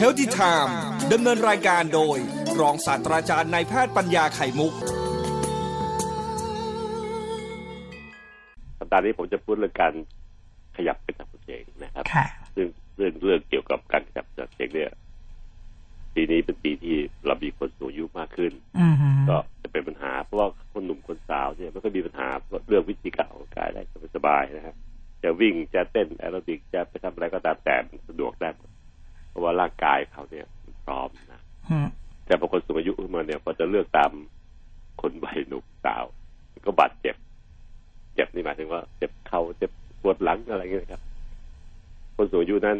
Healthy Time ดำเนินรายการโดย รองศาสตราจารย์นายแพทย์ปัญญาไข่มุก สัปดาห์นี้ผมจะพูดเรื่องการขยับกระจับกระเฉงนะครับค่ะซึ่งเรื่องเรื่องเกี่ยวกับการขยับกระจับกระเฉงเนี่ยปีนี้เป็นปีที่เรามีคนสูงอายุมากขึ้นอือหือก็จะเป็นปัญหาเพราะว่าคนหนุ่มคนสาวเนี่ยมันก็มีปัญหาเรื่องวิธีการออกกำลังกายได้สบายๆนะฮะจะวิ่งจะเต้นแอโรบิกจะไปทำอะไรก็ตามแต่มันสะดวกได้หมดเพ ราะว่าร่างกายเขาเนี่ยมันพร้อมนะอืมแต่พอคนสูงอายุขึ้นมาเนี่ยพอจะเลือกตามคนวัยหนุ่มสาวมันก็บาดเจ็บ เจ็บนี่หมายถึงว่า เจ็บเข่าเจ็บปวดหลังอะไรอย่างเงี้ยนะครับ คนสูงอายุนั้น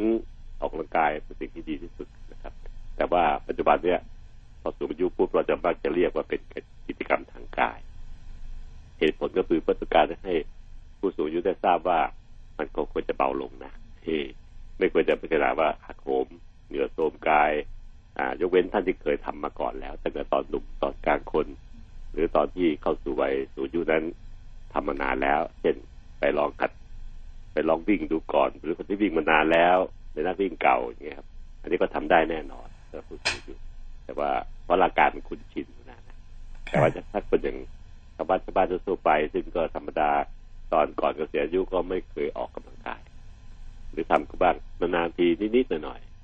ออกกำลังกายเป็นสิ่งที่ดีที่สุดนะครับ แต่ว่าปัจจุบันเนี่ยพอสูงอายุปุ๊บเราจะมักจะเรียกว่าเป็นกิจกรรมทางกาย เหตุผลก็คือเพื่อต้องการให้ผู้สูงอายุได้ทราบว่ามันก็ควรจะเบาลงนะเฮ้ไม่ควรจะเป็นขนาดว่าหักโหม เหนือโทรมกายอ่ายกเว้นท่านที่เคยทำมาก่อนแล้วตั้งแต่ตอนหนุ่มตอนกลางคน หรือตอนที่เข้าสู่วัยสูงอายุนั้นทำมานานแล้ว เช่นไปลองหัด ไปลองวิ่งดูก่อน หรือคนที่วิ่งมานานแล้วเป็นนักวิ่งเก่าอย่างเงี้ยครับอันนี้ก็ทำได้แน่นอนสำหรับผู้สูงอายุแต่ว่าเพราะร่ากายมันคุ้นชินนะแต่ว่าถ้าคนอย่างชาวบ้านชาวบ้านทั่วไป ซึ่งก็ธรรมดาตอนก่อนเกษียณอายุก็ไม่เคยออกกำลังกาย หรือทำก็บ้างนานๆทีนิดๆหน่อยๆ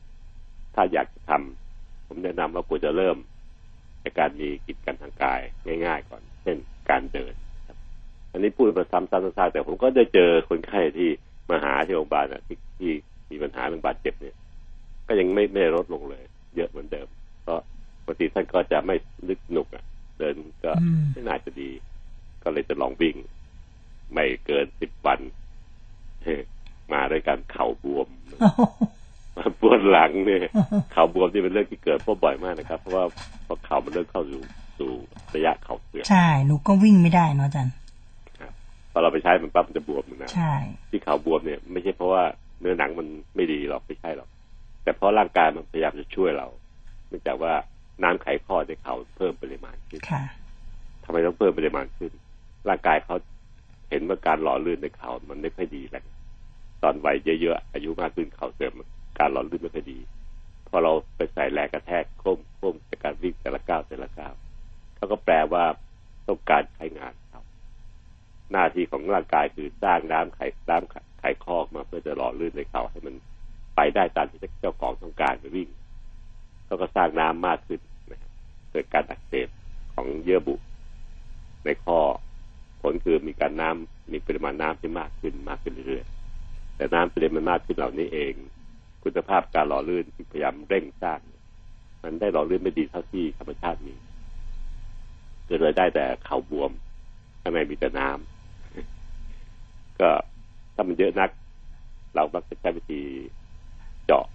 ถ้าอยากจะทำผมแนะนำว่าควรจะเริ่มจากการมีกิจกรรมทางกายง่าย ๆ ก่อน เช่นการเดินครับ อันนี้พูดมาซ้ำๆๆแต่ผมก็ได้เจอคนไข้ที่มาหาที่โรงพยาบาลนะที่ที่มีปัญหาเรื่องบาดเจ็บเนี่ย ก็ยังไม่ไม่ได้ลดลงเลย เยอะเหมือนเดิมเพราะปกติท่านก็จะไม่นึกหนุกอะ เดินก็อืมไม่น่าจะดี ก็เลยจะลองวิ่ง ไม่เกินสิบวันเฮ้มาด้วยการเข่าบวมมาปวดหลั งเนี่ยเข่าบวมนี่เป็นเรื่องที่เกิดพบบ่อยมากนะครับ เพราะว่าพอเข่ามันเริ่มเข้าสู่สู่ระยะเข่าเสื่อมใช่หนูก็วิ่งไม่ได้เนาะอาจารย์พอเราไปใช้มันปั๊บมันจะบวมนะใช่ที่เข่าบวมเนี่ย ไม่ใช่เพราะว่าเนื้อหนังมันไม่ดีหรอกไม่ใช่หรอก แต่เพราะร่างกายมันพยายามจะช่วยเราเนื่องจากว่าน้ำไขข้อในเข่าเพิ่มปริมาณขึ้นค่ะทำไมต้องเพิ่มปริมาณขึ้น ร่างกายเขาเห็นว่าการหล่อลื่นในเข่ามันไม่ค่อยดีแล้วตอนวัยเยอะๆอายุมากขึ้นเข่าเสื่อม การหล่อลื่นไม่ค่อยดี พอเราไปใส่แรงกระแทกโค้มโค้มจากการวิ่งแต่ละก้าวแต่ละก้าวเขาก็แปลว่าต้องการใช้งานเขาหน้าที่ของร่างกายคือสร้างน้ำไขน้ำไขข้อกมาเพื่อจะหล่อลื่นในเขาให้มันไปได้ตามที่เจ้าของต้องการไปวิ่งเขาก็สร้างน้ำมากขึ้นเกิดการอักเสบของเยื่อบุในข้อผลคือมีการน้ำมีปริมาณน้ำที่มากขึ้นมากขึ้นเรื่อยๆแต่น้ำปริมาณมากขึ้นเหล่านี้เอง คุณภาพการหล่อลื่นที่พยายามเร่งสร้างมันได้หล่อลื่นไม่ดีเท่าที่ธรรมชาติมีเก็เลยได้แต่เข่าบวมข้างในมีแต่น้ำก็ถ้ามันเยอะนัก เรามักจะใช้วิธีเจาะ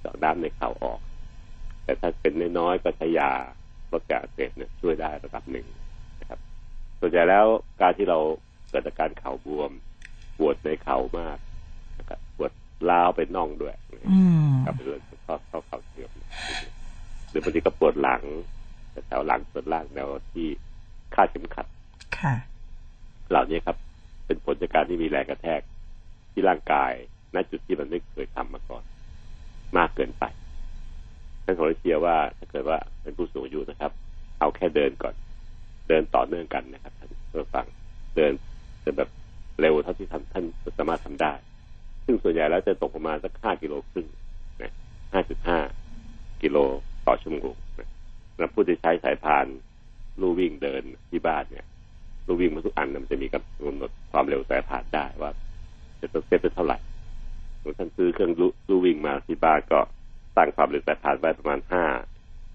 เจาะน้ำในเข่าออก แต่ถ้าเป็นน้อยๆก็ใช้ยาลดการอักเสบเนี่ยช่วยได้ระดับหนึ่งนะครับส่วนใหญ่แล้วการที่เราเกิดอาการเข่าบวม ปวดในเข่ามากนะครับปวด ล้าวเป็นน่องด้วยอืมครับเป็นเรื่องข้อข้อเข่าเสื่อมหรือบางทีก็ปวดหลังแถวหลังส่วนล่างแนวที่คาดเข็มขัดค่ะ เหล่านี้ครับ เป็นผลจากการที่มีแรงกระแทก ที่ร่างกายณจุดที่มันไม่เคยทำมาก่อน มากเกินไปท่านขอเชียร์ว่าถ้าเกิดว่าเป็นผู้สูงอายุนะครับ เอาแค่เดินก่อน เดินต่อเนื่องกันนะครับท่านเพื่อฟังเดินเดินแบบเร็วเท่าที่ท่านท่านสามารถทำได้ ซึ่งส่วนใหญ่แล้วจะตกประมาณสักห้ากิโลครึ่งนะห้าจุดห้ากิโลต่อชั่วโมงนะแล้วผู้ที่ใช้สายพานลู่วิ่งเดินที่บ้านเนี่ยลู่วิ่งมาทุกอันนะมันจะมีกำหนดความเร็วสายพานได้ว่าจะต้องเซฟไปเท่าไหร่สมมุติท่านซื้อเครื่องลู่ลู่วิ่งมาที่บ้านก็ตั้งความเร็วสายพานไว้ประมาณห้า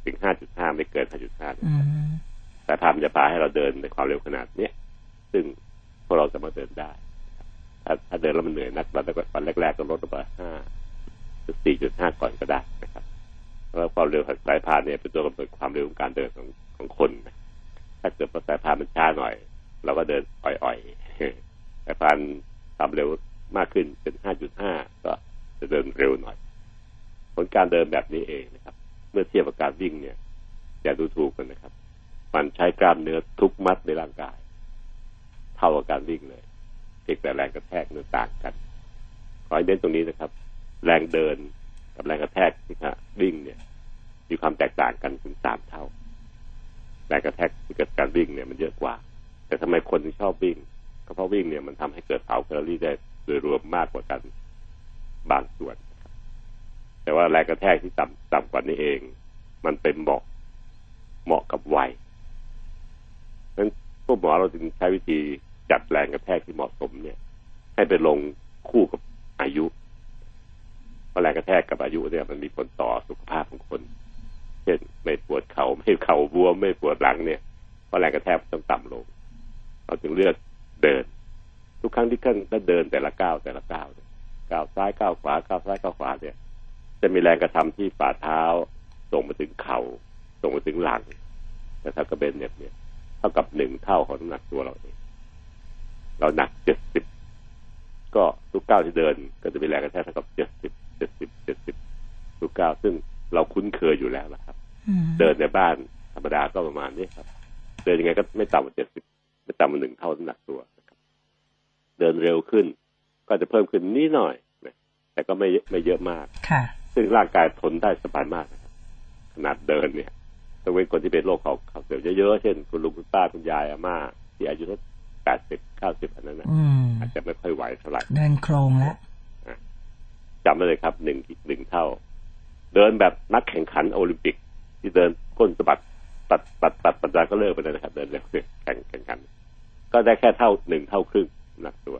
ถึงห้าจุดห้าไม่เกินห้าจุดห้าอืมสายพานมันจะพาให้เราเดินในความเร็วขนาดเนี้ยซึ่งพวกเราสามารถเดินได้ ถ้าเดินแล้วมันเหนื่อยนักวันแรกวันแรกๆก็ลดลงมาห้าสี่จุดห้าก่อนก็ได้นะครับแล้วความเร็วของสายพานเนี่ยเป็นตัวกำหนดความเร็วของการเดินของของคน ถ้าเกิดสายพานมันช้าหน่อยเราก็เดินอ่อยๆสายพานความเร็วมากขึ้นเป็นห้าจุดห้าก็จะเดินเร็วหน่อย ผลการเดินแบบนี้เองนะครับ เมื่อเทียบกับการวิ่งเนี่ยอย่าดูถูกกันนะครับ มันใช้กล้ามเนื้อทุกมัดในร่างกาย เท่ากับการวิ่งเลย เพียงแต่แรงกระแทกนื้อต่างกัน ขอให้เน้นตรงนี้นะครับ แรงเดินกับแรงกระแทกที่ขณะวิ่งเนี่ย มีความแตกต่างกันถึงสามเท่า แรงกระแทกที่เกิดการวิ่งเนี่ยมันเยอะกว่า แต่ทำไมคนถึงชอบวิ่งก็เพราะวิ่งเนี่ยมันทำให้เกิดเผาแคลอรี่ได้โดยรวมมากกว่ากันบางส่วน แต่ว่าแรงกระแทกที่ต่ำต่ำกว่านี้เอง มันเป็นเหมาะเหมาะกับวัยเพราะฉะนั้นพวกหมอเราจึงใช้วิธี จัดแรงกระแทกที่เหมาะสมเนี่ย ให้ไปลงคู่กับอายุเพราะแรงกระแทกกับอายุเนี่ยมันมีผลต่อสุขภาพของคน เช่นไม่ปวดเขา่าไม่เข่าบวมไม่ปวดหลังเนี่ยเพราะแรงกระแทกต้องต่ำลงเราจึงเลือกเดิน ทุกครั้งที่ขึ้นถ้าเดินแต่ละก้าวแต่ละก้าวก้าวซ้ายก้าวขวาก้าวซ้ายก้าวขวาเนี่ย จะมีแรงกระทำที่ฝ่าเท้าส่งมาถึงเขา่าส่งมาถึงหลังแต่ถ้ากระเบนเนี่ยเนี่ยเท่ากับหนึ่งเท่าของน้ำหนักตัวเราเอง เราหนักเจ็ดสิบก็ทุกก้าวที่เดิน ก็จะมีแรงกระแทกเท่ากับเจ็ดสิบเจ็ดสิบเจ็ดสิบทุกก้าวซึ่งเราคุ้นเคยอยู่แล้วนะครับ เดินในบ้านธรรมดาก็ประมาณนี้ครับ เดินยังไงก็ไม่ต่ำกว่าเจ็ดสิบไม่ต่ำกว่าหนึ่งเท่าน้ำหนักตัวนะครับ เดินเร็วขึ้น ก็จะเพิ่มขึ้นนิดหน่อยนะแต่ก็ไม่ไม่เยอะมากค่ะ ซึ่งร่างกายทนได้สบายมากนะครับขนาดเดินเนี่ยต้องเว้นคนที่เป็นโรคเขาเขาเสื่อมเยอะๆเช่นคุณลุงคุณป้าคุณยายอาม่าที่อายุสัก แปดสิบเก้าสิบอันนั้นนะอืมอาจจะไม่ค่อยไหวเท่าไหร่เดินโครงแล้วจำไว้เลยครับหนึ่งหนึ่งเท่า เดินแบบนักแข่งขันโอลิมปิก ที่เดินก้นสะบัดตัดตัดตัดปัจจัยก็เลิกไปเลยนะครับ เดินเร็วแข่งแข่งขัน ก็ได้แค่เท่าหนึ่งเท่าครึ่งหนักตัว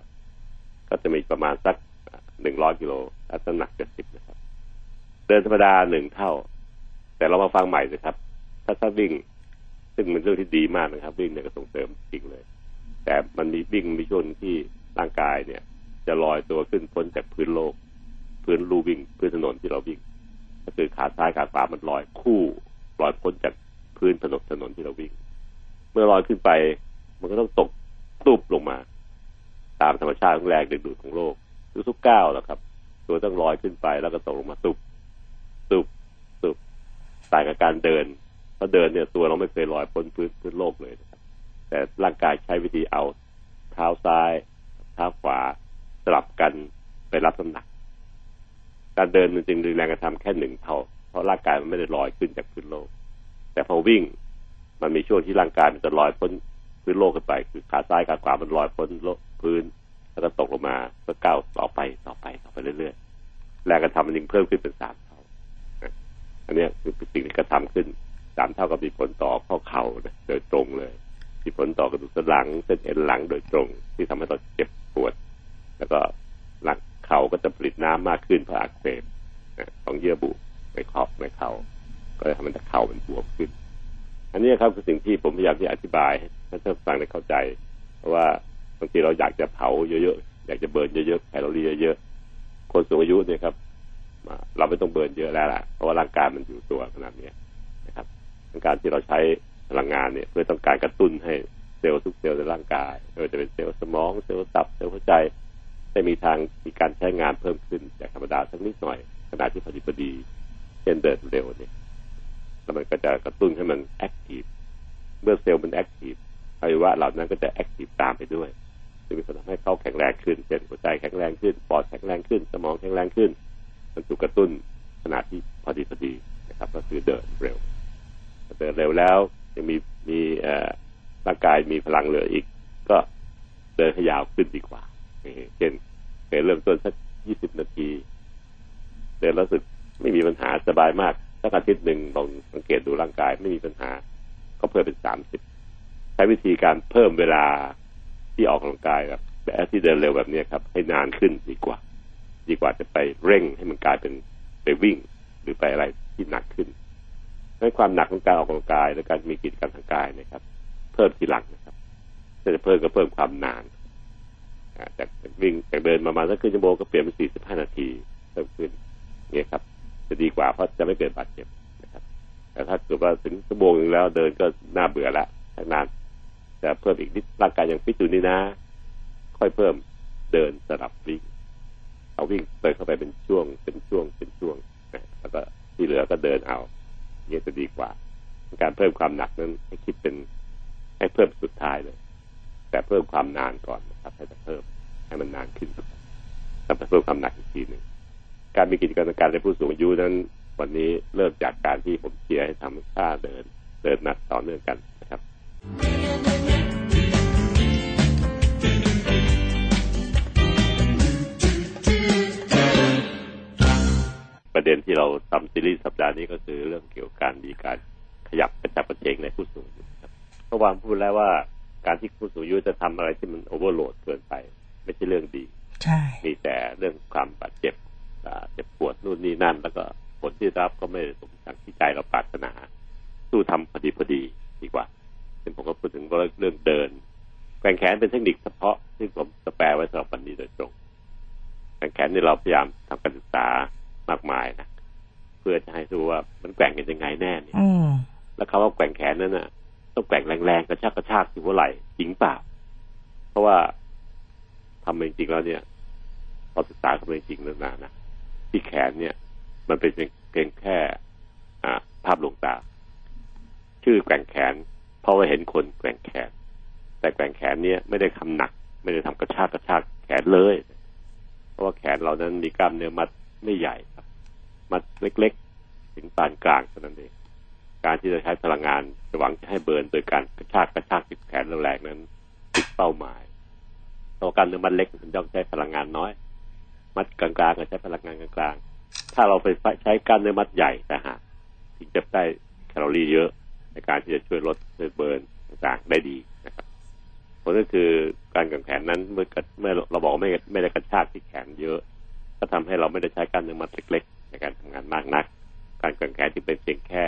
ก็จะมีประมาณสักหนึ่งร้อยกิโลถ้าน้ำหนักเจ็ดสิบนะครับ เดินธรรมดาหนึ่งเท่า แต่เรามาฟังใหม่เลยครับ ถ้าถ้าวิ่ง ซึ่งเป็นเรื่องที่ดีมากนะครับ วิ่งเนี่ยก็ส่งเสริมจริงเลย แต่มันมีวิ่งมีช่วงที่ร่างกายเนี่ย จะลอยตัวขึ้นพ้นจากพื้นโลก พื้นลู่วิ่งพื้นถนนที่เราวิ่ง ก็คือขาซ้ายขาขวามันลอยคู่ลอยพ้นจากพื้นถนนถนนที่เราวิ่ง เมื่อลอยขึ้นไป มันก็ต้องตกตุบลงมา ตามธรรมชาติของแรงดึงดูดของโลกทุกๆก้าวแหละครับ ตัวต้องลอยขึ้นไปแล้วก็ตกลงมาตุบตุบตุบต่างกับการเดินเพราะเดินเนี่ยตัวเราไม่เคยลอยพ้นพื้นพื้นโลกเลยนะครับ แต่ร่างกายใช้วิธีเอาเท้าซ้ายเท้าขวาสลับกันไปรับน้ำหนัก การเดินมันจึงมีแรงกระทำแค่หนึ่งเท่า เพราะร่างกายมันไม่ได้ลอยขึ้นจากพื้นโลก แต่พอวิ่งมันมีช่วงที่ร่างกายมันจะลอยพ้นพื้นโลกขึ้นไป คือขาซ้ายขาขวามันลอยพ้นโลกพื้นแล้วก็ตกลงมาก็ก้าวต่อไปต่อไปต่อไปเรื่อยๆแรงกระทำมันยิ่งเพิ่มขึ้นเป็นสามเท่าอันนี้คือสิ่งที่กระทำขึ้นสามเท่ากับมีผลต่อข้อเข่านะโดยตรงเลย มีผลต่อกระดูกสันหลังเส้นเอ็นหลังโดยตรง ที่ทำให้เราเจ็บปวด แล้วก็หลังเข่าก็จะผลิตน้ำมากขึ้นเพราะอักเสบของเยื่อบุในขอบในเข่าก็จะทำให้เข่ามันบวมขึ้น อันนี้ครับคือสิ่งที่ผมพยายามที่อธิบายให้ท่านฟังได้เข้าใจ เพราะว่าบางทีเราอยากจะเผาเยอะๆอยากจะเบิร์นเยอะๆแคลอรี่เยอะๆคนสูงอายุเนี่ยครับเราไม่ต้อง burn เยอะแล้วล่ะเพราะว่าร่างกายมันอยู่ตัวขนาดนี้นะครับ การที่เราใช้ พลังงานเนี่ยเพื่อต้องการกระตุ้นให้เซลล์ทุกเซลล์ในร่างกายไม่ว่าจะเป็นเซลล์สมองเซลล์ตับเซลล์หัวใจได้มีทางมีการใช้งานเพิ่มขึ้นจากธรรมดาสักนิดหน่อยขณะที่พอดีพอดีเช่นเดินเร็วเนี่ยแล้วมันก็จะกระตุ้นให้มัน active เมื่อเซลล์มัน active อวัยวะเหล่านั้นก็จะ active ตามไปด้วยจะมีผลทำให้เขาแข็งแรงขึ้นเช่นหัวใจแข็งแรงขึ้นปอดแข็งแรงขึ้น สมองแข็งแรงขึ้น มันถูกกระตุ้นขณะที่พอดีพอดีนะครับ ก็คือเดินเร็วเดินเร็วแล้ว ยังมีมีร่างกายมีพลังเหลืออีก ก็เดินขยาวขึ้นดีกว่าเช่นเคยเริ่มต้นสักยี่สิบนาที เดินรู้สึกไม่มีปัญหาสบายมากสักอาทิตย์หนึ่งลองสังเกตดูร่างกายไม่มีปัญหา ก็เพิ่มเป็นสามสิบใช้วิธีการเพิ่มเวลาที่ออกกำลังกายแบบแบบที่เดินเร็วแบบนี้ครับ ให้นานขึ้นดีกว่า ดีกว่าจะไปเร่งให้มันกลายเป็นไปวิ่ง หรือไปอะไรที่หนักขึ้น ให้ความหนักของการออกกำลังกายและการมีกิจกรรมทางกายนะครับ เพิ่มทีหลังนะครับถ้าจะเพิ่มก็เพิ่มความนานจากวิ่งจากเดินประมาณสักครึ่งชั่วโมงก็เปลี่ยนเป็นสี่สิบห้านาทีเพิ่มขึ้นเนี่ยครับ จะดีกว่าเพราะจะไม่เกิดบาดเจ็บนะครับ แต่ถ้าเกิดว่าถึงชั่วโมงนึงแล้วเดินก็น่าเบื่อละนานแต่เพิ่มอีกนิดร่างกายยังฟิตอยู่นี่นะ ค่อยเพิ่มเดินสลับวิ่งเอาวิ่งเติมเข้าไปเป็นช่วงเป็นช่วงเป็นช่วงแล้วก็ที่เหลือก็เดินเอา เนี่ยจะดีกว่า การเพิ่มความหนักนั้นให้คิดเป็นให้เพิ่มสุดท้ายเลย แต่เพิ่มความนานก่อนนะครับให้จะเพิ่มให้มันนานขึ้นแล้วไปเพิ่มความหนักอีกทีหนึ่งการมีกิจกรรมการในผู้สูงอายุนั้น วันนี้เริ่มจากการที่ผมเชียร์ให้ทำท่าเดิน เดินหนักต่อเนื่องกันนะครับ ประเด็นที่เราทำซีรีส์สัปดาห์นี้ก็คือเรื่องเกี่ยวกับการมีการขยับกระชับกระเฉงในผู้สูงอายุครับเมื่อวานพูดแล้วว่าการที่ผู้สูงอายุจะทำอะไรที่มันโอเวอร์โหลดเกินไป ไม่ใช่เรื่องดีใช่มีแต่เรื่องความบาดเจ็บอ่าเจ็บปวดนู่นนี่นั่น แล้วก็ผลที่รับก็ไม่ได้สมดังที่ใจเราปรารถนา สู้ทำพอดีพอดีดีกว่าซึ่งผมก็พูดถึงเรื่องเดินแกว่งแขนเป็นเทคนิคเฉพาะที่ผมจะแปลไว้สำหรับวันนี้โดยตรงแกว่งแขนนี่เราพยายามทำการศึกษา มากมายนะเพื่อจะให้รู้ว่ามันแกว่งกันยังไงแน่เนี่ยอืมแล้วคำว่าแกว่งแขนนั้นน่ะ ต้องแกว่งแรงๆกระชากกระชากที่หัวไหล่จริงเปล่าเพราะว่าทำจริงๆแล้วเนี่ยพอศึกษากันจริงๆนานๆนะที่แขนเนี่ย มันเป็นเพียงแค่อ่าภาพลวงตา ชื่อแกว่งแขน เพราะว่าเห็นคนแกว่งแขน แต่แกว่งแขนเนี่ยไม่ได้ทำหนัก ไม่ได้ทำกระชากกระชากแขนเลย เพราะว่าแขนเรานั้นมีกล้ามเนื้อมัดไม่ใหญ่ครับ มัดเล็กๆ ถึงปานกลางเท่านั้นเองการที่จะใช้พลังงานหวังจะให้เบิร์นโดยการกระชากกระชากติดแขนแรงๆนั้นติดเป้าหมายเพราะการเนื้อมัดเล็กมันย่อมใช้พลังงานน้อย มัดกลางๆก็ใช้พลังงานกลางๆถ้าเราไปใช้กามเนื้อมัดใหญ่แต่หากถึงจะได้แคลอรี่เยอะ ในการที่จะช่วยลดช่วยเบิร์นต่างๆได้ดีนะครับผลก็คือการกังแขนนั้นเมื่อเมื่อเราบอกไม่ไม่ได้กระชากที่แขนเยอะ ก็ทำให้เราไม่ได้ใช้กามเนื้อมัดเล็ก การทำงานมากนัก การกังแขนที่เป็นเพียงแค่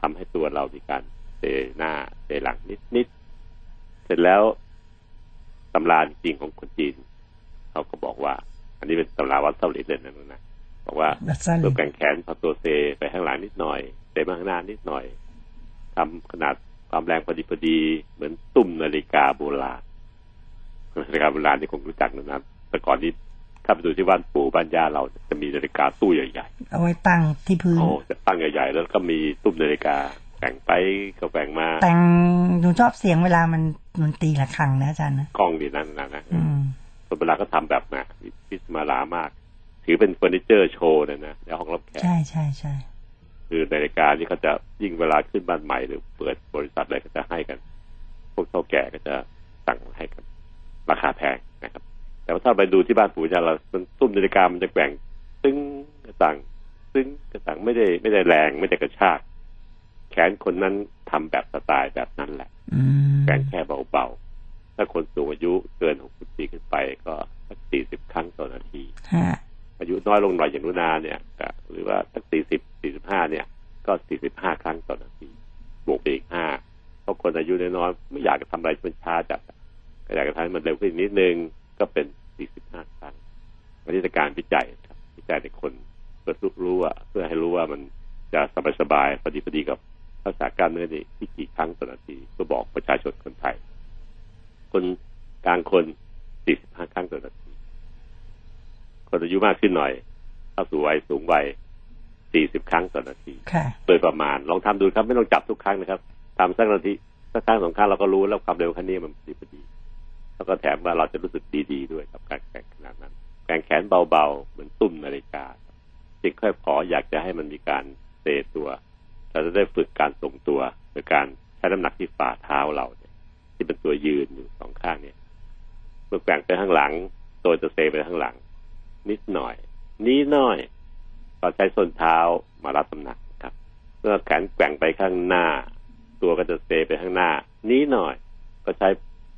ทำให้ตัวเรามีการเซหน้าเซหลังนิดๆเสร็จแล้วตำราจริงของคนจีน เขาก็บอกว่า อันนี้เป็นตำราวัดเซาหลินเลยนะนะบอกว่าตัวแกงแขนพอตัวเซไปข้างหลังนิดหน่อยเซมาข้างหน้านิดหน่อยทำขนาดความแรงพอดีพอดีเหมือนตุ้มนาฬิกาโบราณนาฬิกาโบราณนี่คงรู้จักนะนะแต่ก่อนนี้ ถ้าไปดูที่บ้านปู่บ้านย่าเราจะมีนาฬิกาตู้ใหญ่เอาไว้ตั้งที่พื้ๆนโอ้จะตั้งใหญ่ๆแล้วก็มีตุ้มนาฬิกาแข่งไปก็แข่งมา แต่งหนูชอบเสียงเวลามันมันตีระฆังนะอาจารย์นะกล้องดีนั่นนะนะอืมคนโบราณก็ทำแบบนะพิสมาลามาก ถือเป็นเฟอร์นิเจอร์โชว์เลยนะในห้องรับแขกใช่ใช่ใช่คือนาฬิกานี่เขาจะยิ่งเวลาขึ้นบ้านใหม่หรือเปิดบริษัทอะไรก็จะให้กัน พวกเท่าแก่ก็จะสั่งมาให้กัน ราคาแพงนะครับ แต่ว่าถ้าไปดูที่บ้านปู่ย่าเรามันตุ้มนาฬิกามันจะแกว่งซึ่งกระสังซึ่งกระสังไม่ได้ไม่ได้แรงไม่ได้กระชาก แขนคนนั้นทำแบบสไตล์แบบนั้นแหละอืมแกว่งแค่เบาๆถ้าคนสูงอายุเกินหกสิบปีขึ้นไปก็สักสี่สิบครั้งต่อนาทีฮะอายุน้อยลงหน่อยอย่างนุนาเนี่ยก็หรือว่าสักสี่สิบสี่สิบห้าเนี่ย ก็สี่สิบห้าครั้งต่อนาทีบวกไปอีกห้าเพราะคนอายุน้อยๆไม่อยากจะทำอะไรที่มันช้าจัดอะก็อยากจะทำให้มันเร็วขึ้นอีกนิดนึง ก็เป็นสี่สิบห้าครั้งวันนี้จะการวิจัยครับวิจัยในคนเพื่อรู้ว่าเพื่อให้รู้ว่ามันจะสบายๆพอดีพอดีกับภาษากล้ามเนื้อนี่ที่กี่ครั้งต่อนาทีก็บอกประชาชนคนไทย คนกลางคน 45 ครั้งต่อนาที คนอายุมากขึ้นหน่อยเข้าสู่วัยสูงวัย 40 ครั้งต่อนาทีค่ะโดยประมาณลองทำดูครับไม่ต้องจับทุกครั้งนะครับทำสักนาทีสักครั้งสองครั้งเราก็รู้แล้วความเร็วแค่นี้มันพอดีพอดี แล้วก็แถมว่าเราจะรู้สึกดีๆด้วยกับการแข่งขนาดนั้นแข่งแขนเบาๆ เหมือนตุ้มนาฬิกาครับจึงค่อยขออยากจะให้มันมีการเซตัว เราจะได้ฝึกการทรงตัวโดยการใช้น้ำหนักที่ฝ่าเท้าเราเนี่ย ที่เป็นตัวยืนอยู่สองข้างเนี่ยเมื่อแกว่งไปข้างหลัง ตัวจะเซไปข้างหลัง นิดหน่อย นี้หน่อยเราใช้ส้นเท้ามารับน้ำหนักครับเมื่อแขนแกว่งไปข้างหน้า ตัวก็จะเซไปข้างหน้า นี้หน่อย ก็ใช้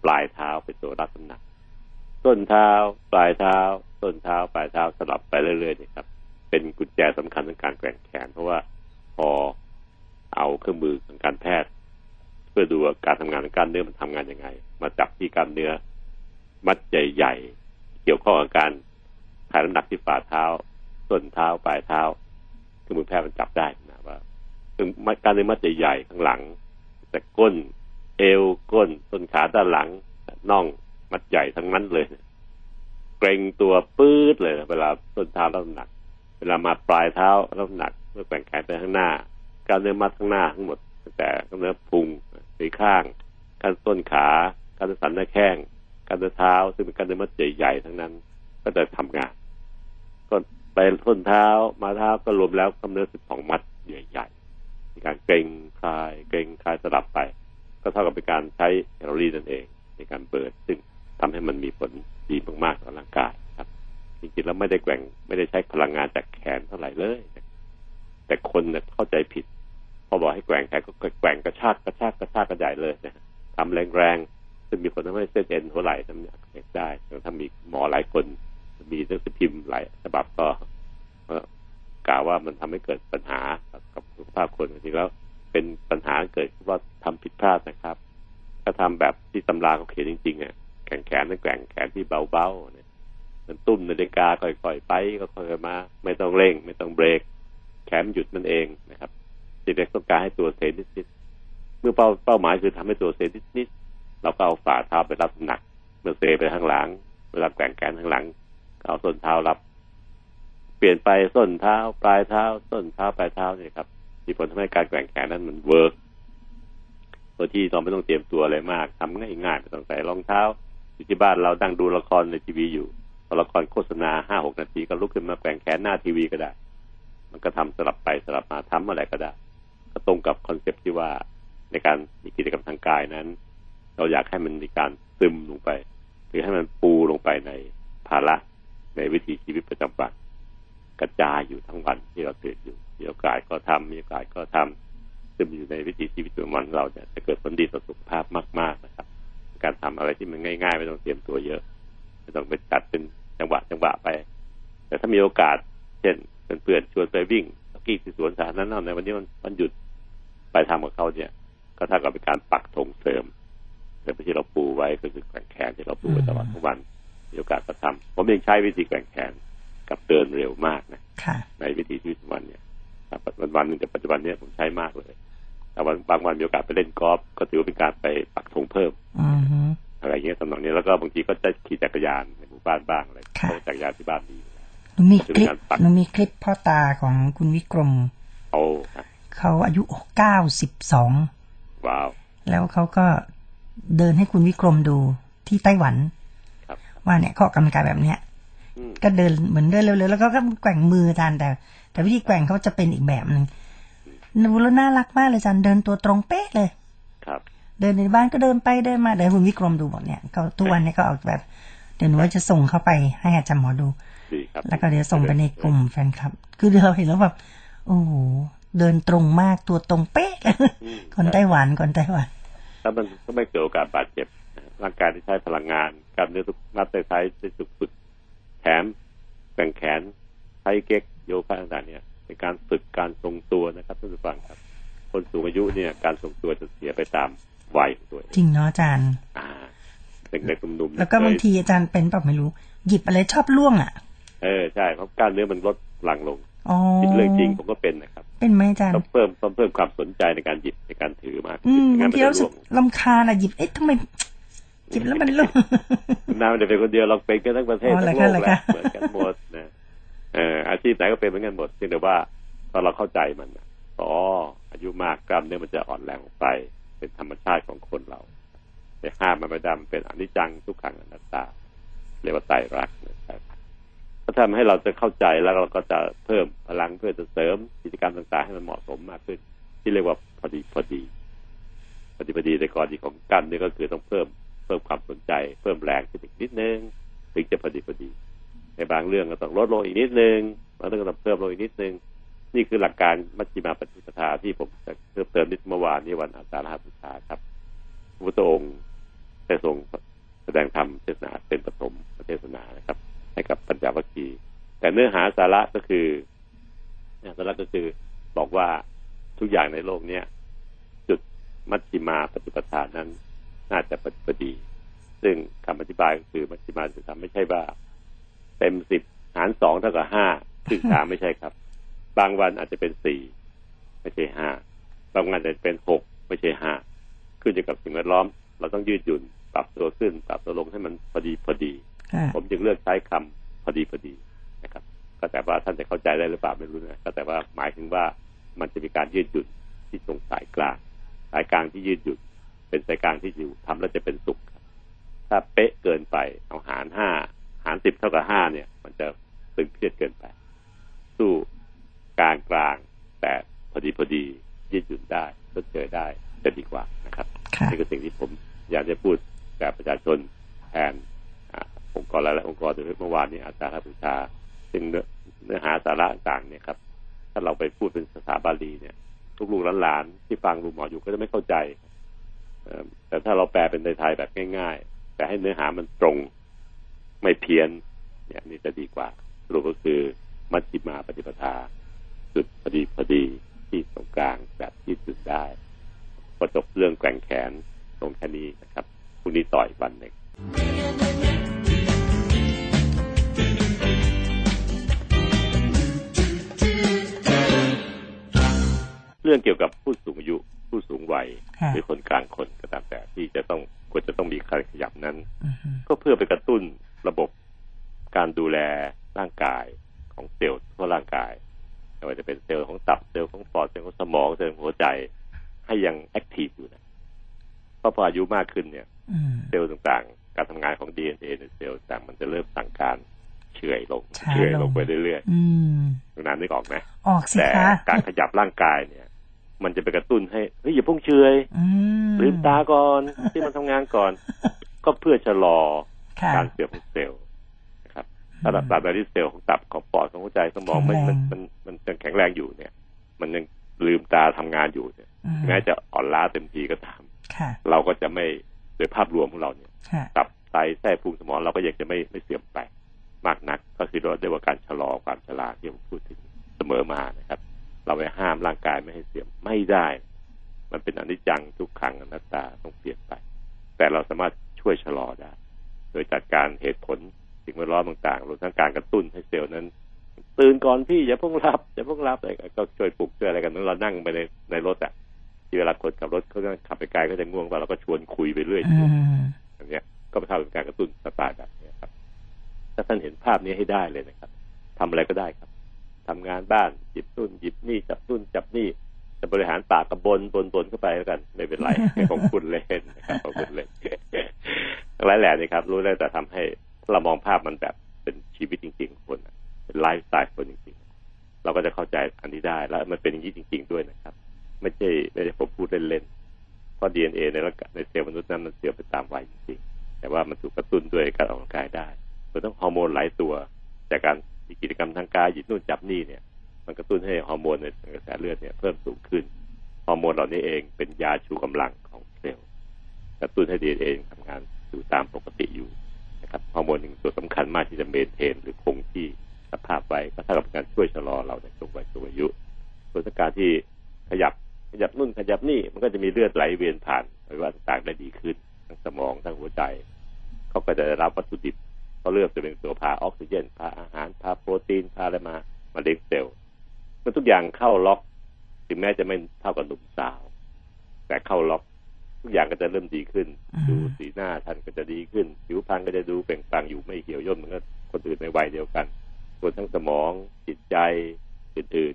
ปลายเท้าเป็นตัวรับน้ำหนัก ต้นเท้า ปลายเท้า ต้นเท้า ปลายเท้าสลับไปเรื่อยๆนี่ครับ เป็นกุญแจสำคัญในการแกว่งแขน เพราะว่าพอเอาเครื่องมือทางการแพทย์ เพื่อดูการทำงานของกล้ามเนื้อมันทำงานยังไง มาจับที่กล้ามเนื้อ มัดใหญ่ๆเกี่ยวข้องกับการถ่ายน้ำหนักที่ฝ่าเท้าต้นเท้าปลายเท้าเครื่องมือแพทย์มันจับได้นะว่าซึ่งกามเนื้อมัดใหญ่ๆข้างหลัง แต่ก้น เอวก้นต้นขาด้านหลังน่องมัดใหญ่ทั้งนั้นเลยเกรงตัวปื๊ดเลย เวลาต้นเท้ารับหนัก เวลามาปลายเท้ารับหนักเมื่อแกว่งแขนไปข้างหน้ากล้ามเนื้อมัดข้างหน้าทั้งหมดตั้งแต่กล้ามเนื้อพุงสีข้างกล้ามต้นขากล้ามเนื้อสันหน้าแข้งกล้ามเนื้อเท้า ซึ่งเป็นกล้ามเนื้อมัดใหญ่ๆทั้งนั้น ก็จะทำงานก็ไปส้นเท้ามาเท้าก็รวมแล้วกล้ามเนื้อสิบสองมัดใหญ่ๆมีการเกรงคลายเกรงคลายสลับไป ก็เท่ากับเป็นการใช้แคลอรี่นั่นเอง ในการเบิร์นซึ่งทำให้มันมีผลดีมากๆต่อร่างกายครับ จริงๆแล้วไม่ได้แกว่งไม่ได้ใช้พลังงานจากแขนเท่าไหร่เลย แต่คนเนี่ยเข้าใจผิด พอบอกให้แกว่งแขนก็แกว่งกระชากกระชากกระชากกระใหญ่เลยนะทำแรงๆซึ่งมีผลทำให้เส้นเอ็นหัวไหล่ทำอักเสบได้ถ้ามีหมอหลายคน มีหนังสือพิมพ์หลายฉบับก็ก็กล่าวว่ามันทำให้เกิดปัญหากับสุขภาพคนจริงๆแล้ว เป็นปัญหาเกิดว่าทำผิดพลาดนะครับถ้าทำแบบที่ตำราเขาเขียนจริงๆอะแข่งแขนนั่นแกว่งแขนที่เบาๆเนี่ยมันตุ้มนาฬิกาค่อยๆไปก็ค่อยๆมา ไม่ต้องเร่ง ไม่ต้องเบรก แขนหยุดมันเองนะครับจิตเล็กต้องการให้ตัวเซนิดๆเมื่อเป้าเป้าหมายคือทำให้ตัวเซนิดๆเราก็เอาฝ่าเท้าไปรับน้ำหนัก เมื่อเซไปข้างหลัง เวลาแกว่งแขนข้างหลังเอาส้นเท้ารับ เปลี่ยนไปส้นเท้า ปลายเท้า ส้นเท้าปลายเท้าเนี่ยครับ มีผลทำให้การแกว่งแขนนั้นมัน work โดยที่เราไม่ต้องเตรียมตัวอะไรมากทำง่ายๆไม่ต้องใส่รองเท้าอยู่ที่บ้านเรานั่งดูละครในทีวีอยู่พอละครโฆษณาห้าหกนาทีก็ลุกขึ้นมาแกว่งแขนหน้าทีวีก็ได้ มันก็ทำสลับไปสลับมาทำอะไรก็ได้ ก็ตรงกับ concept ที่ว่าในการมีกิจกรรมทางกายนั้น เราอยากให้มันมีการซึมลงไป หรือให้มันปูลงไปในภาระในวิถีชีวิตประจำวันกระจายอยู่ทั้งวันที่เราตื่นอยู่ มีโอกาสก็ทำมีโอกาสก็ทำซึมอยู่ในวิถีชีวิตประจำวันเราเนี่ยจะเกิดผลดีต่อสุขภาพมาก ๆนะครับ การทำอะไรที่มันง่ายๆ ไม่ต้องเตรียมตัวเยอะ ไม่ต้องไปจัดเป็นจังหวะจังหวะไป แต่ถ้ามีโอกาส เช่นเพื่อนๆชวนไปวิ่งสกีที่สวนสาธารณะในวันนี้มันมันหยุดไปทำกับเขาเนี่ย ก็เท่ากับเป็นการปักธงเสริมแต่ที่เราปูไว้ก็คือแกว่งแขนที่เราปูไว้ตลอดทั้งวันมีโอกาสก็ทำผมยังใช้วิธีแกว่งแขนกับเดินเร็วมากนะค่ะในวิถีชีวิตวันเนี่ย วันวันๆหนึ่งแต่ปัจจุบันเนี้ผมใช้มากเลยแต่วันบางวันมีโอกาสไปเล่นกอล์ฟก็ถือว่าเป็นการไปปักธงเพิ่มอือฮึอะไรอย่างเงี้ยตำนองนี้แล้วก็บางทีก็จะขี่จักรยานในหมู่บ้านบ้างอะไรค่ะเพราะจักรยานที่บ้านมีหนูมีคลิปเป็นการปักหนูมีคลิปพ่อตาของคุณวิกรมเอาฮะเขาอายุเก้าสิบสองว้าว แล้วเขาก็เดินให้คุณวิกรมดูที่ไต้หวันครับว่าเนี่ยข้อกำลังกายแบบเนี้ยอืม ก็เดินเหมือนเดินเร็วๆแล้วก็แกว่งมืออาจารย์แต่ แต่วิธีแกว่งเขาจะเป็นอีกแบบหนึ่งดูแล้วน่ารักมากเลยอาจารย์เดินตัวตรงเป๊ะเลย ครับ เดินในบ้านก็เดินไปเดินมาเดี๋ยวคุณวิกรมดูหมดเนี่ยเขาทุกวันเนี่ยก็ออกแบบเดี๋ยวหนูว่าจะส่งเข้าไปให้อาจารย์หมอดูดีครับแล้วก็เดี๋ยวส่งไปในกลุ่มแฟนคลับ คือเราเห็นแล้วแบบโอ้โหเดินตรงมากตัวตรงเป๊ะเลยอืมคนไต้หวันคนไต้หวันแล้วมันก็ไม่เกิดโอกาสบาดเจ็บนะร่างกายที่ใช้พลังงานกล้ามเนื้อทุกมัดใช้ได้ถูกฝึก แถมแบ่งแขนใช้เก๊กโยคะต่างๆเนี่ยเป็นการฝึกการทรงตัวนะครับท่านผู้ฟังครับ คนสูงอายุเนี่ยการทรงตัวจะเสียไปตามวัยของตัวเองจริงเนาะอาจารย์อ่าเด็กๆหนุ่มๆแล้วก็บางทีอาจารย์เป็นแบบไม่รู้ หยิบอะไรชอบล่วงอะ เออใช่เพราะกล้ามเนื้อมันลดหลังลงอ๋อเป็นเรื่องจริงผมก็เป็นนะครับ เป็นไหมอาจารย์ต้องเพิ่มต้องเพิ่มความสนใจในการหยิบในการถือมากอืมไม่บางั้งนทีมันเราจะรู้สึร่วกงลำคาญอะหยิบเอ๊ะทำไม หยิบแล้วมันล่วงน้าไม่ได้เป็นคนเดียวเราเป็นกันทั้งประเทศอ๋อทั้งโลกเหรอแหคะละเหมือนกันหมดนะเอ่ออาชีพไหนก็เป็นเหมือนกันหมดเพียงแต่ว่าตอนเราเข้าใจมันน่ะอ๋ออายุมากกล้ามเนื้อมันจะอ่อนแรงลงไป เป็นธรรมชาติของคนเราแต่ห้ามมันไม่ไดำเป็นอนิจจังทุกขังอนัตตาเรียกว่าไตรลักษณ์นะครับก็ทำให้เราจะเข้าใจแล้วเราก็จะเพิ่มพลังเพื่อจะเสริมกิจกรรมต่างๆ ให้มันเหมาะสมมากขึ้น ที่เรียกว่าพอดีพอดีพอดีพอดีในกรณีของกล้ามเนื้อก็คือต้องเพิ่ม เพิ่มความสนใจ เพิ่มแรงขึ้นอีกนิดนึง ถึงจะพอดีพอดี ในบางเรื่องก็ต้องลดลงอีกนิดนึงบางเรื่องก็ต้องเพิ่มลงอีกนิดนึง นี่คือหลักการมัชฌิมาปฏิปทาที่ผมจะเพิ่มเติมนิดเมื่อวานนี้วันอาสาฬหบูชาครับพระพุทธองค์ได้ทรงแสดงธรรมเทศนาเป็นปฐมเทศนานะครับ ให้กับปัญจวัคคีย์แต่เนื้อหาสาระก็คือเนื้อสาระก็คือบอกว่าทุกอย่างในโลกเนี้ยจุดมัชฌิมาปฏิปทานั้น น่าจะปฏิดี ซึ่งคำอธิบายก็คือมัชฌิมาปฏิปทาไม่ใช่ว่าเต็มสิบหารสองเท่ากับห้าซึ่งสามไม่ใช่ครับ บางวันอาจจะเป็นสี่ไม่ใช่ห้าบางวันอาจจะเป็นหกไม่ใช่ห้าขึ้นอยู่กับสิ่งแวดล้อม เราต้องยืดหยุ่นปรับตัวขึ้น ปรับตัวลงให้มันพอดีพอดีค่ะผมจึงเลือกใช้คำพอดีพอดีนะครับ ก็แต่ว่าท่านจะเข้าใจได้หรือเปล่าไม่รู้นะก็แต่ว่าหมายถึงว่ามันจะมีการยืดหยุ่นที่ตรงสายกลาง สายกลางที่ยืดหยุ่น เป็นสายกลางที่อยู่ทำแล้วจะเป็นสุขครับถ้าเป๊ะเกินไป เอาหารห้าหารสิบเท่ากับห้าเนี่ย มันจะตึงเครียดเกินไปกลางกลางแต่พอดีพอดียืดหยุ่นได้ชดเชยได้จะดีกว่านะครับค่ะนี่คือสิ่งที่ผมอยากจะพูดกับประชาชนแทนอ่าองค์กรหลายๆองค์กรโดยเฉพาะเมื่อวานนี้อาสาฬหบูชาซึ่งเนื้อเนื้อหาสาระต่างๆเนี่ยครับ ถ้าเราไปพูดเป็นภาษาบาลีเนี่ยลูกๆหลานๆที่ฟังลุงหมออยู่ก็จะไม่เข้าใจเอิ่ม แต่ถ้าเราแปลเป็นไทยแบบง่ายๆ แต่ให้เนื้อหามันตรงไม่เพี้ยนเนี่ยนี่จะดีกว่าสรุปก็คือมัชฌิมาปฏิปทาจุดพอดีพอดีที่ตรงกลางแบบที่สุดได้พอจบเรื่องแกว่งแขนตรงแค่นี้นะครับพรุ่งนี้ต่อยวันหนึ่งเรื่องเกี่ยวกับผู้สูงอายุ ผู้สูงวัยค่ะหรือคนกลางคนก็ตามแต่ที่จะต้องควรจะต้องมีการขยับนั้นอือฮึก็เพื่อไปกระตุ้นระบบการดูแลร่างกายของเซลล์ทั่วร่างกายไม่ว่าจะเป็นเซลล์ของตับเซลล์ของปอดเซลล์ของสมองเซลล์ของหัวใจให้ยัง active อยู่นะเพราะพออายุมากขึ้นเนี่ยอืมเซลล์ต่างๆ การทำงานของ DNA ในเซลล์ต่างมันจะเริ่มสั่งการเฉื่อยลงช้าเฉื่อยลลงงไปเรื่อยอืมๆตรงนั้นนึกออกไหมออกสิแต่คะการขยับร่างกายเนี่ย มันจะไปกระตุ้นให้เฮ้ยอย่าพุ่งเฉื่อยอืมลืมตาก่อนที่มันทำงานก่อน ก็เพื่อชะลอค่ะการเสื่อมของเซลล์นะครับถ้าตราบใดที่เซลล์ของตับของปอดของหัวใจสมองมันแข็งแรงมันมันมันยังแข็งแรงอยู่เนี่ย มันยังลืมตาทำงานอยู่เนี่ยอืมแม้จะอ่อนล้าเต็มทีก็ตามค่ะเราก็จะไม่โดยภาพรวมของเราเนี่ยค่ะตับไตไส้พุงสมองเราก็ยังจะไม่ไม่เสื่อมไปมากนัก ก็คือเราเรียกว่าการชะลอความชราที่ผมพูดถึงเสมอมานะครับ เราไปห้ามร่างกายไม่ให้เสื่อมไม่ได้ มันเป็นอนิจจังทุกขังอนัตตาต้องเปลี่ยนไป แต่เราสามารถช่วยชะลอได้ โดยจัดการเหตุผลสิ่งแวดล้อมต่างๆรวมทั้งการกระตุ้นให้เซลล์นั้น ตื่นก่อนพี่อย่าเพิ่งหลับอย่าเพิ่งหลับอะไรก็ช่วยปลุกช่วยอะไรกันนั้นเรานั่งไปในในรถอะที่เวลาคนขับรถเขาก็ขับไปไกลก็จะง่วงไปเราก็ชวนคุยไปเรื่อยอืมอันเนี้ยก็เท่ากับการกระตุ้นสไตล์แบบนี้ครับ ถ้าท่านเห็นภาพนี้ให้ได้เลยนะครับทำอะไรก็ได้ครับ ทำงานบ้านหยิบนู่นหยิบนี่จับนู่นจับนี่จะบริหารปากกับบนบนบนเข้าไปแล้วกัน ไม่เป็นไรของคุณเล่นนะครับของคุณเล่นหลายแหล่นี่ครับ รู้ได้แต่ทำให้เรามองภาพมันแบบเป็นชีวิตจริงๆของคนเป็นไลฟ์สไตล์คนจริงๆ เราก็จะเข้าใจอันนี้ได้แล้วมันเป็นอย่างนี้จริง ๆด้วยนะครับ ไม่ใช่ไม่ได้ผมพูดเล่นๆเพราะดีเอ็นเอในร่างกายในเซลล์มนุษย์นั้นมันเสื่อมไปตามวัยจริงๆแต่ว่ามันถูกกระตุ้นด้วยการออกกำลังกายได้โดยต้องฮอร์โมนหลายตัวจากการ มีกิจกรรมทางกายหยิบนู่นจับนี่เนี่ย มันกระตุ้นให้ฮอร์โมนในกระแสเลือดเนี่ยเพิ่มสูงขึ้นฮอร์โมนเหล่านี้เองเป็นยาชูกำลังของเซลล์กระตุ้นให้ดีเอ็นเอทำงานอยู่ตามปกติอยู่นะครับฮอร์โมนหนึ่งตัวสำคัญมากที่จะ maintain หรือคงที่สภาพไว้ก็เท่ากับการช่วยชะลอเราในช่วงวัยสูงอายุส่วนการที่ขยับขยับนู่นขยับนี่มันก็จะมีเลือดไหลเวียนผ่านอวัยวะต่างๆได้ดีขึ้น ทั้งสมองทั้งหัวใจ เขาก็จะได้รับวัตถุดิบ เขาเลือกจะเป็นตัวพาออกซิเจนพาอาหารพาโปรตีนพาอะไรมามาเลี้ยงเซลล์เมื่อทุกอย่างเข้าล็อก ถึงแม้จะไม่เท่ากับหนุ่มสาว แต่เข้าล็อก ทุกอย่างก็จะเริ่มดีขึ้นอืมดูสีหน้าท่านก็จะดีขึ้น ผิวพรรณก็จะดูเปล่งปลั่งอยู่ไม่เหี่ยวย่นเหมือนกับคนอื่นในวัยเดียวกันรวมทั้งสมองจิตใจอื่น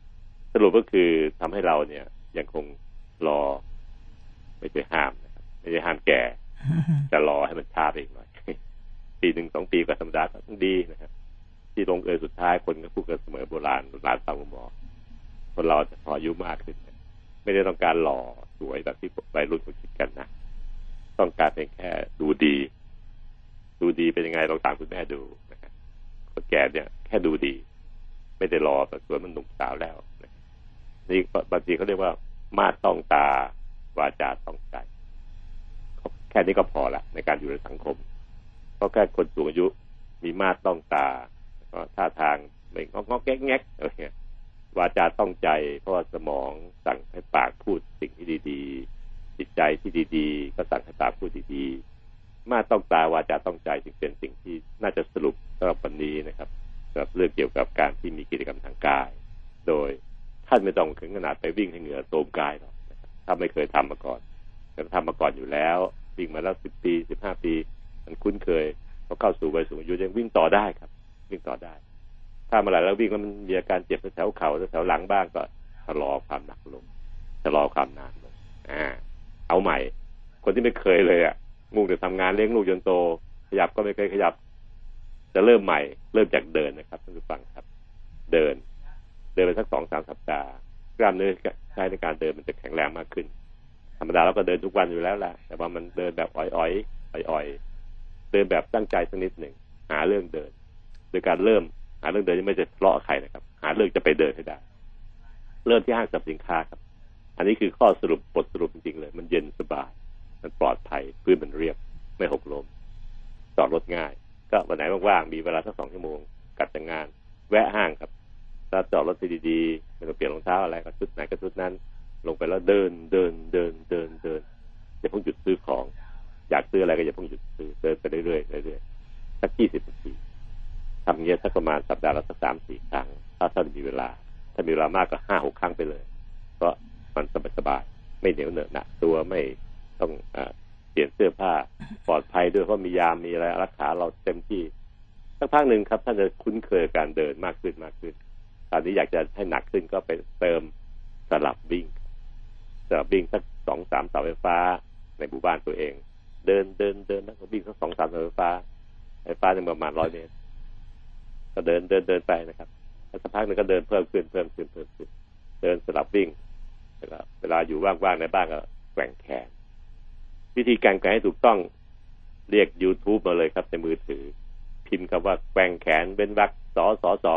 ๆสรุปก็คือทำให้เราเนี่ย ยังคงรอไม่ใช่ห้ามนะครับไม่ใช่ห้ามแก่อืมจะรอให้มันช้าไปอีกหน่อย ปีหนึ่งสองปีก็ธรรมดาก็ต้องดีนะครับที่ลงเอยสุดท้ายคนก็พูดกันเสมอโบราณโบราณตามหมอคนเราจะพออายุมากขึ้นไม่ได้ต้องการหล่อสวยแบบที่วัยรุ่นเขาคิดกันนะต้องการเพียงแค่ดูดี ดูดีเป็นยังไงลองตามคุณแม่ดูนะครับคนแก่เนี่ย แค่ดูดี ไม่ได้รอแบบสวยมันหนุ่มสาวแล้วนะนี่บางทีเขาเรียกว่ามาต้องตาวาจาต้องใจแค่นี้ก็พอละในการอยู่ในสังคม ราะแค่คนสูงอายุมีมาตรต้องตาก็ท่าทางไม่งอกงอกแงกแงกอะไรเงี้ยวาจาต้องใจ เพราะว่าสมองสั่งให้ปากพูดสิ่งที่ดีๆ จิตใจที่ดีๆ ก็สั่งให้ปากพูดดีๆ มาต้องตาวาจาต้องใจจึงเป็นสิ่งที่น่าจะสรุปสำหรับวันนี้นะครับสำหรับเรื่องเกี่ยวกับการที่มีกิจกรรมทางกาย โดยท่านไม่ต้องถึงขนาดไปวิ่งให้เหงื่อโตมกายหรอกถ้าไม่เคยทำมาก่อนแต่ทำมาก่อนอยู่แล้ววิ่งมาแล้วสิบปีสิบห้าปี มันคุ้นเคยพอเข้าสู่วัยสูงอายุยังวิ่งต่อได้ครับ วิ่งต่อได้ ถ้าเมื่อไหร่แล้ววิ่งแล้วมันมีอาการเจ็บแถวเข่าแถวหลังบ้างก็ชะลอความหนักลงชะลอความนานลงอ่า เอาใหม่ คนที่ไม่เคยเลยอะงูจะทำงานเลี้ยงลูกจนโต ขยับก็ไม่เคยขยับ จะเริ่มใหม่ เริ่มจากเดินนะครับท่านผู้ฟังครับ เดิน เดินไปสักสองสามสัปดาห์กล้ามเนื้อใช้ในการเดินมันจะแข็งแรงมากขึ้น ธรรมดาเราก็เดินทุกวันอยู่แล้วแหละแต่ว่ามันเดินแบบอ่อยๆอ่อยๆ เดินแบบตั้งใจสักนิดหนึ่งหาเรื่องเดิน โดยการเริ่มหาเรื่องเดินไม่จะเลาะใครนะครับ หาเรื่องจะไปเดินให้ได้ เริ่มที่ห้างสรรพสินค้าครับ อันนี้คือข้อสรุปบทสรุปจริงๆเลย มันเย็นสบาย มันปลอดภัยพื้นมันเรียบ ไม่หกล้มจอดรถง่าย ก็วันไหนว่างๆมีเวลาสักสองชั่วโมงกัดจากงาน แวะห้างครับถ้าจอดรถดีๆไม่ต้องเปลี่ยนรองเท้าอะไรก็ชุดไหนก็ชุดนั้น ลงไปแล้วเดินเดินเดินเดินเดินอย่าเพิ่งหยุดซื้อของ อยากซื้ออะไรก็อย่าเพิ่งหยุดซื้อเดินไปเรื่อยๆเรื่อยๆสักยี่สิบนาทีทำเงี้ยสักประมาณสัปดาห์ละสักสามสี่ครั้ง ถ้าท่านมีเวลา ถ้ามีเวลามากก็ห้าหกครั้งไปเลย เพราะมันสบายๆไม่เหนียวเหนอะหนะตัวไม่ต้องอเปลี่ยนเสื้อผ้าปลอดภัยด้วยเพราะมียามมีอะไรรักษาเราเต็มที่สักพักหนึ่งครับ ท่านจะคุ้นเคยการเดินมากขึ้นมากขึ้น ตอนนี้อยากจะให้หนักขึ้นก็ไปเติมสลับวิ่งสลับวิ่งสักสองสามเสาไฟฟ้าในหมู่บ้านตัวเอง เดินเดินเดินแล้วก็วิ่งสักสองสามสาไฟฟ้าไฟฟ้าหนึ่งประมาณร้อยเมตร ก็เดินเดินเดินไปนะครับแล้วสักพักหนึ่งก็เดินเพิ่มขึ้นเพิ่มขึ้นเพิ่มขึ้น เดินสลับวิ่งแล้วเวลาอยู่ว่างๆในบ้านก็แกว่งแขน วิธีการแกว่งให้ถูกต้องเรียก YouTube มาเลยครับในมือถือ พิมพ์คำว่าแกว่งแขนเป็นวักสอสอสอ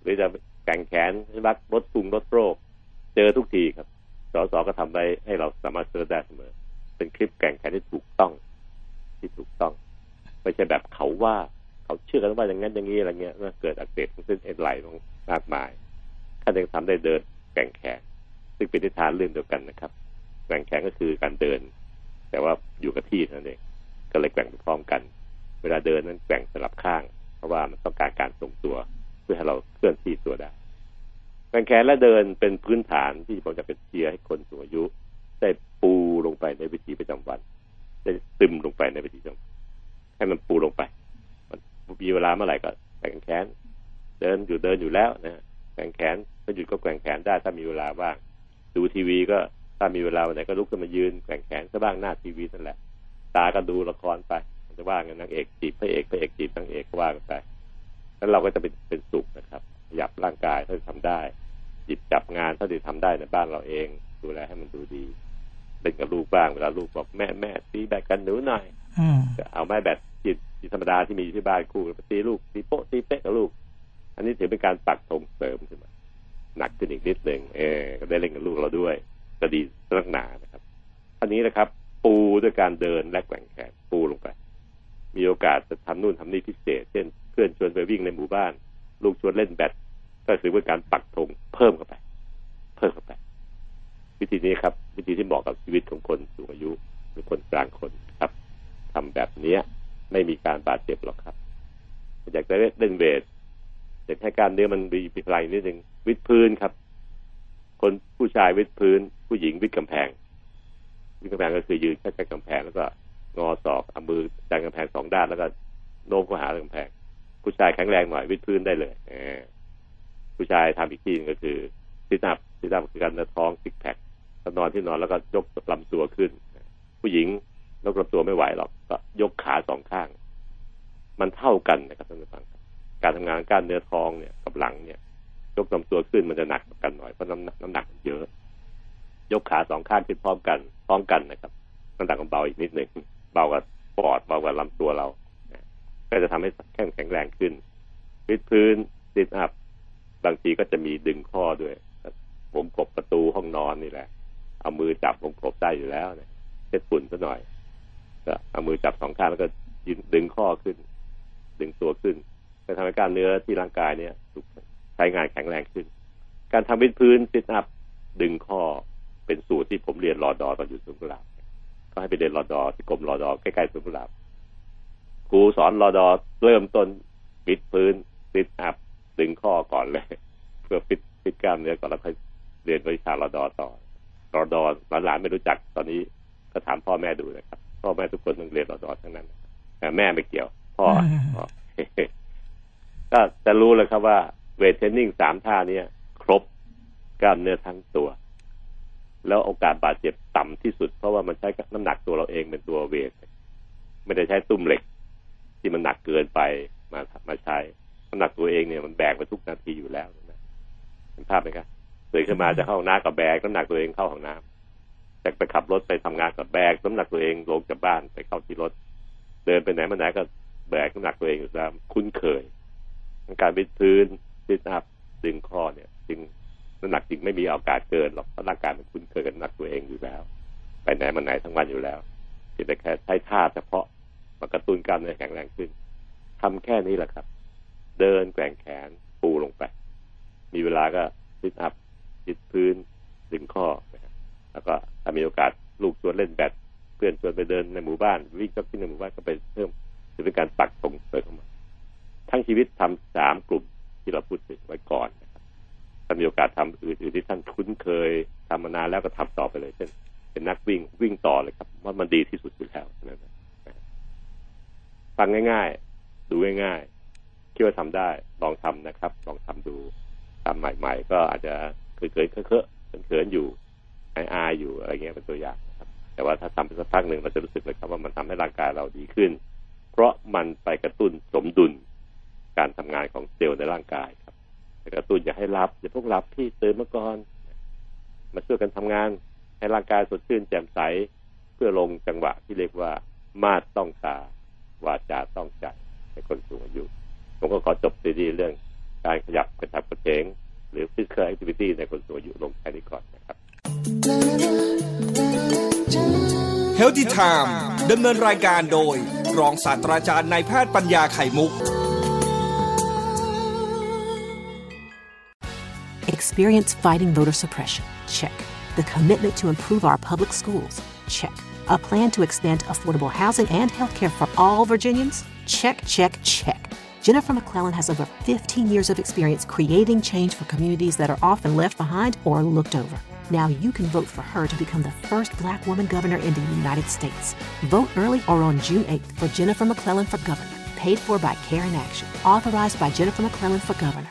หรือจะแกว่งแขนเป็นวักลดพุงลดโรค เจอทุกทีครับสอสอก็ทำได้ให้เราสามารถเซิร์ชได้เสมอ เป็นคลิปแก่งแขนที่ถูกต้อง ที่ถูกต้อง ไม่ใช่แบบเขาว่า เขาเชื่อกันว่าอย่างนั้นอย่างนี้อะไรเงี้ยเมื่อเกิดอักเสบของเส้นเอ็นไหลลงมากมายท่านยังทำได้เดินแก่งแขนซึ่งเป็นทิศทางเรื่องเดียวกันนะครับแก่งแขนก็คือการเดิน แต่ว่าอยู่กับที่นั่นเองก็เลยแก่งไปพร้อมกัน เวลาเดินนั้นแก่งสลับข้าง เพราะว่ามันต้องการการทรงตัว เพื่อให้เราเคลื่อนที่ตัวได้แก่งแขนและเดินเป็นพื้นฐานที่ผมจะเป็นเชียร์ให้คนสูงอายุได้ปู ลงไปในวิถีประจำวันได้ซึมลงไปในวิถีประจำวันให้มันปูลงไป มันมีเวลาเมื่อไหร่ก็แกว่งแขน เดินอยู่เดินอยู่แล้วนะแกว่งแขนถ้าหยุดก็แกว่งแขนได้ถ้ามีเวลาว่าง ดูทีวีก็ถ้ามีเวลาวันไหนก็ลุกขึ้นมายืนแกว่งแขนซะบ้างหน้าทีวีนั่นแหละ ตาก็ดูละครไปจะว่ากันนางเอกจีบพระเอกพระเอกจีบนางเอกก็ว่ากันไปแล้วเราก็จะเป็นเป็นสุขนะครับขยับร่างกายถ้าทำได้หยิบจับงานถ้าที่ทำได้ในบ้านเราเอง ดูแลให้มันดูดี เล่นกับลูกบ้างเวลาลูกบอกแม่แม่ตีแบตกันหนูหน่อยอืมเอาไม้แบตจิตธรรมดาที่มีอยู่ที่บ้านคู่ไปตีลูกตีโป๊ะตีเป๊ะกับลูก อันนี้ถือเป็นการปักธงเสริมขึ้นมาหนักขึ้นอีกนิดหนึ่งเออก็ได้เล่นกับลูกเราด้วยก็ดีสักหนานะครับอันนี้นะครับ ปูด้วยการเดินและแกว่งแขนปูลงไป มีโอกาสจะทำนู่นทำนี่พิเศษ เช่นเพื่อนชวนไปวิ่งในหมู่บ้าน ลูกชวนเล่นแบดก็ถือเป็นการปักธงเพิ่มเข้าไป เพิ่มเข้าไป วิธีนี้ครับ วิธีที่เหมาะกับชีวิตของคนสูงอายุหรือคนกลางคนครับทำแบบเนี้ย ไม่มีการบาดเจ็บหรอกครับอยากจะเล่นเวทอยากให้การเนื้อมันมีพลังนิดหนึ่งวิดพื้นครับ คนผู้ชายวิดพื้น ผู้หญิงวิดกำแพงวิดกำแพงก็คือยืนใกล้ๆกำแพงแล้วก็งอศอกเอามือดันกำแพงสองด้านแล้วก็โน้มเข้าหากำแพง ผู้ชายแข็งแรงหน่อยวิดพื้นได้เลยอผู้ชายทำอีกทีนึงก็คือซิทอัพซิทอัพคือการเนื้อท้องซิกแพค ก็นอนที่นอนแล้วก็ยกลำตัวขึ้น ผู้หญิงยกลำตัวไม่ไหวหรอกก็ยกขาสองข้าง มันเท่ากันนะครับท่านผู้ฟังการทำงานกล้ารเนื้อท้องเนี่ยกับหลังเนี่ย ยกลำตัวขึ้นมันจะหนักกันหน่อยเพราะน้ำหนักน้ำหนักเยอะ ยกขาสองข้างขึ้นพร้อมกันพร้อมกันนะครับน้ำหนักมันเบาอีกนิดหนึ่งเบากว่าปอดเบากว่าลำตัวเราก็จะทำให้แข็งแข็งแรงขึ้นวิดพื้นซิทอัพบางทีก็จะมีดึงข้อด้วยผมกบประตูห้องนอนนี่แหละ เอามือจับผมกบได้อยู่แล้วเนี่ยเช็ดฝุ่นซะหน่อยก็เอามือจับสองข้างแล้วก็ยืนดึงข้อขึ้น ดึงตัวขึ้นจะทำให้กล้ามเนื้อที่ร่างกายเนี่ยถูกใช้งานแข็งแรงขึ้น การทำวิดพื้นซิทอัพดึงข้อเป็นสูตรที่ผมเรียนรอดอตอนอยู่สุนทรภก็ให้ไปเรียนรอดอที่กรมรอดอใกล้ๆสุนทรภครูสอนรอดอเริ่มต้นวิดพื้นซิทอัพดึงข้อก่อนเลย เพื่อฟิตฟิตกล้ามเนื้อก่อนแล้วค่อยเรียนวิชารอดอต่อ รอดอหลานๆไม่รู้จักตอนนี้ก็ถามพ่อแม่ดูนะครับ พ่อแม่ทุกคนต้องเรียนรอดอทั้งนั้นแต่แม่ไม่เกี่ยว พ่อก็จะรู้เลยครับว่า weight training สามท่าเนี้ยครบกล้ามเนื้อทั้งตัว แล้วโอกาสบาดเจ็บต่ำที่สุด เพราะว่ามันใช้น้ำหนักตัวเราเองเป็นตัว weight ไม่ได้ใช้ตุ้มเหล็ก ที่มันหนักเกินไปมามาใช้น้ำหนักตัวเองเนี่ยมันแบกไปทุกนาทีอยู่แล้วนะเห็นภาพไหมครับ ตื่นขึ้นมาจะเข้าห้องน้ำกับแบกน้ำหนักตัวเองเข้าห้องน้ำจะไปขับรถไปทำงานกับแบกน้ำหนักตัวเองลงจากบ้านไปเข้าที่รถ เดินไปไหนมาไหนก็แบกน้ำหนักตัวเองอยู่ตามคุ้นเคยการไปพื้นซิทอัพดึงข้อเนี่ยจึงน้ำหนักจริงไม่มีโอกาสเกินหรอกเพราะร่างกายมันคุ้นเคยกับน้ำหนักตัวเองอยู่แล้ว ไปไหนมาไหนทั้งวันอยู่แล้วเพียงแต่แค่ใช้ท่าเฉพาะมากระตุ้นกล้ามเนื้อแข็งแรงขึ้นทำแค่นี้แหละครับ เดินแกว่งแขนปูลงไป มีเวลาก็ซิทอัพ จิตพื้นดึงข้อนะครับแล้วก็ถ้ามีโอกาสลูกชวนเล่นแบดเพื่อนชวนไปเดินในหมู่บ้าน วิ่งจ็อกกิ้งในหมู่บ้านก็ไปเพิ่มจะเป็นการปักตรงเปิดเข้ามา ทั้งชีวิตทำสามกลุ่มที่เราพูดถึงไว้ก่อนนะครับถ้ามีโอกาสทำอื่นๆที่ท่านคุ้นเคยทำมานานแล้วก็ทำต่อไปเลยเช่นเป็นนักวิ่งวิ่งต่อเลยครับว่ามันดีที่สุดอยู่แล้วนะฟังง่ายๆ ดูง่ายๆคิดว่าทำได้ ลองทำนะครับ ลองทำดูทำใหม่ ๆ ก็อาจจะ เคยๆเคอะๆเขินๆอยู่อายๆอยู่อะไรเงี้ยเป็นตัวอย่างนะครับ แต่ว่าถ้าทำไปสักพักหนึ่งเราจะรู้สึกเลยครับว่ามันทำให้ร่างกายเราดีขึ้น เพราะมันไปกระตุ้นสมดุลการทำงานของเซลล์ในร่างกายครับกระตุ้นอย่าให้รับอย่าพวกรับที่ตื่นมาก่อนมาช่วยกันทำงาน ให้ร่างกายสดชื่นแจ่มใสเพื่อลงจังหวะที่เรียกว่ามาดต้องตาวาจาต้องใจในคนสูงอายุผมก็ขอจบซีรีส์เรื่องการขยับกระชับกระเฉง หรือ physical activity ในคนสูงอายุลงแค่นี้ก่อนนะครับ Healthy Time ดำเนินรายการโดย รองศาสตราจารย์นายแพทย์ปัญญาไข่มุก Experience fighting voter suppression? Check. The commitment to improve our public schools? Check. A plan to expand affordable housing and health care for all Virginians? Check, check, check. Jennifer McClellan has over 15 years of experience creating change for communities that are often left behind or looked over. Now you can vote for her to become the first black woman governor in the United States. Vote early or on June 8th for Jennifer McClellan for governor. Paid for by Care in Action. Authorized by Jennifer McClellan for governor.